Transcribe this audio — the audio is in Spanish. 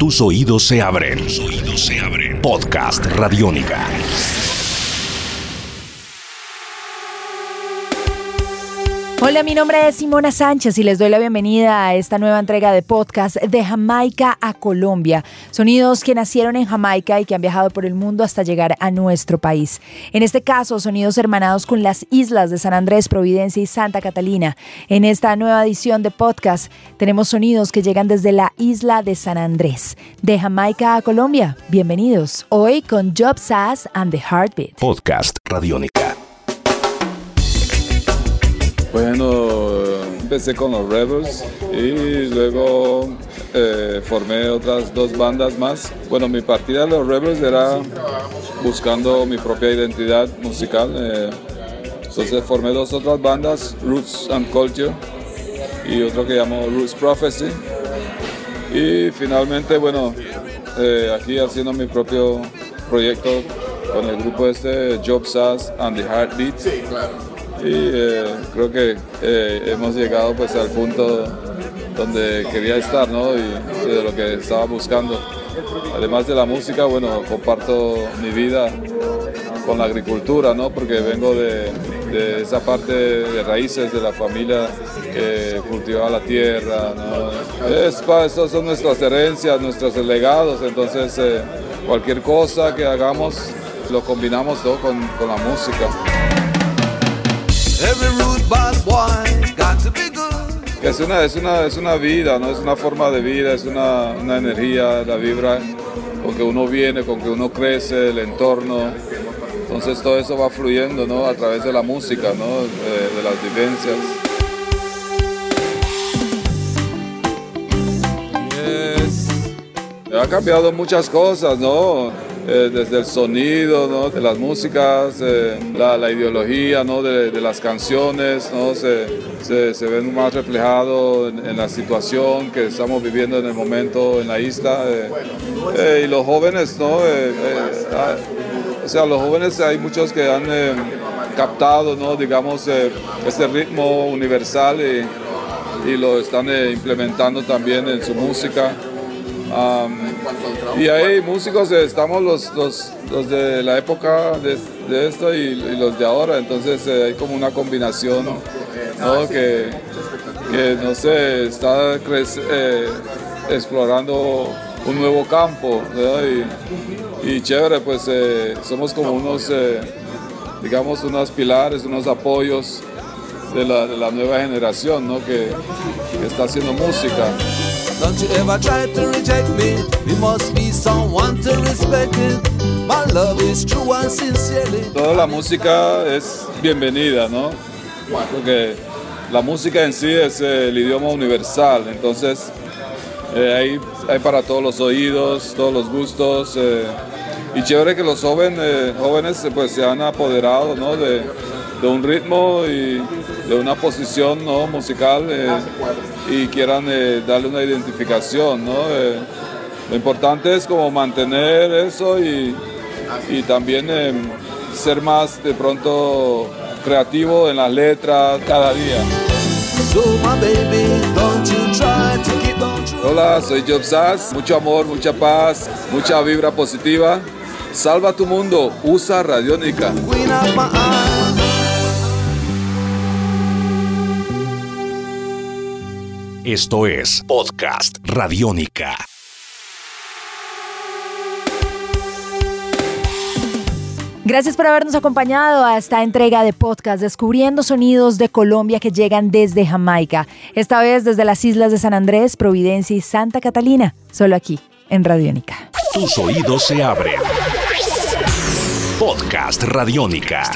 Tus oídos se abren. Tus oídos se abren. Podcast Radiónica. Hola, mi nombre es Simona Sánchez y les doy la bienvenida a esta nueva entrega de podcast de Jamaica a Colombia. Sonidos que nacieron en Jamaica y que han viajado por el mundo hasta llegar a nuestro país. En este caso, sonidos hermanados con las islas de San Andrés, Providencia y Santa Catalina. En esta nueva edición de podcast tenemos sonidos que llegan desde la isla de San Andrés. De Jamaica a Colombia, bienvenidos. Hoy con Job Sass and the Heartbeat. Podcast Radiónica. Bueno, empecé con los Rebels y luego eh, formé otras dos bandas más. Bueno, mi partida de los Rebels era buscando mi propia identidad musical. eh, entonces formé dos otras bandas, Roots and Culture y otro que llamó Roots Prophecy. Y finalmente, bueno, eh, aquí haciendo mi propio proyecto con el grupo este, Job Sass and the Heartbeats. Y eh, creo que eh, hemos llegado pues al punto donde quería estar, ¿no? Y de lo que estaba buscando. Además de la música, bueno, comparto mi vida con la agricultura, ¿no? Porque vengo de, de esa parte de raíces de la familia que cultivaba la tierra, ¿no? Es, esas son nuestras herencias, nuestros legados, entonces eh, cualquier cosa que hagamos lo combinamos todo con, con la música. Que es una, es una, es una vida, ¿no? Es una forma de vida, es una, una energía, la vibra con que uno viene, con que uno crece, el entorno. Entonces todo eso va fluyendo, ¿no? A través de la música, ¿no? De, de las vivencias. Yes. Ha cambiado muchas cosas, ¿no? Eh, desde el sonido, ¿no? De las músicas, eh, la, la ideología, ¿no? De, de las canciones, ¿no? Se, se, se ven más reflejado en, la situación que estamos viviendo en el momento en la isla. eh. Y los jóvenes, ¿no? Ah, o sea, los jóvenes hay muchos que han captado, ¿no? Digamos, este ritmo universal y, lo están implementando también en su música. Y hay músicos, estamos los, los, los de la época de, de esto y, y los de ahora, entonces eh, hay como una combinación ¿no? que, que, no sé, está eh, explorando un nuevo campo ¿no? y, y chévere, pues eh, somos como unos, digamos, unos pilares, unos apoyos de la, de la nueva generación ¿no? que, que está haciendo música. Don't you ever try to reject me. It must be someone to respect it. My love is true and sincerely. Toda la música es bienvenida, ¿no? Porque la música en sí es eh, el idioma universal, entonces eh, hay, hay para todos los oídos, todos los gustos. eh, y chévere que los eh, jóvenes eh, pues, se han apoderado ¿no? de, de un ritmo y de una posición ¿no? musical eh, y quieran eh, darle una identificación. ¿no? Eh, lo importante es como mantener eso y, y también eh, ser más de pronto creativo en las letras cada día. Hola, soy Job Sass. Mucho amor, mucha paz, mucha vibra positiva. Salva tu mundo, usa Radiónica. Esto es Podcast Radiónica. Gracias por habernos acompañado a esta entrega de podcast Descubriendo Sonidos de Colombia que llegan desde Jamaica. Esta vez desde las islas de San Andrés, Providencia y Santa Catalina. Solo aquí, en Radiónica. Tus oídos se abren. Podcast Radiónica.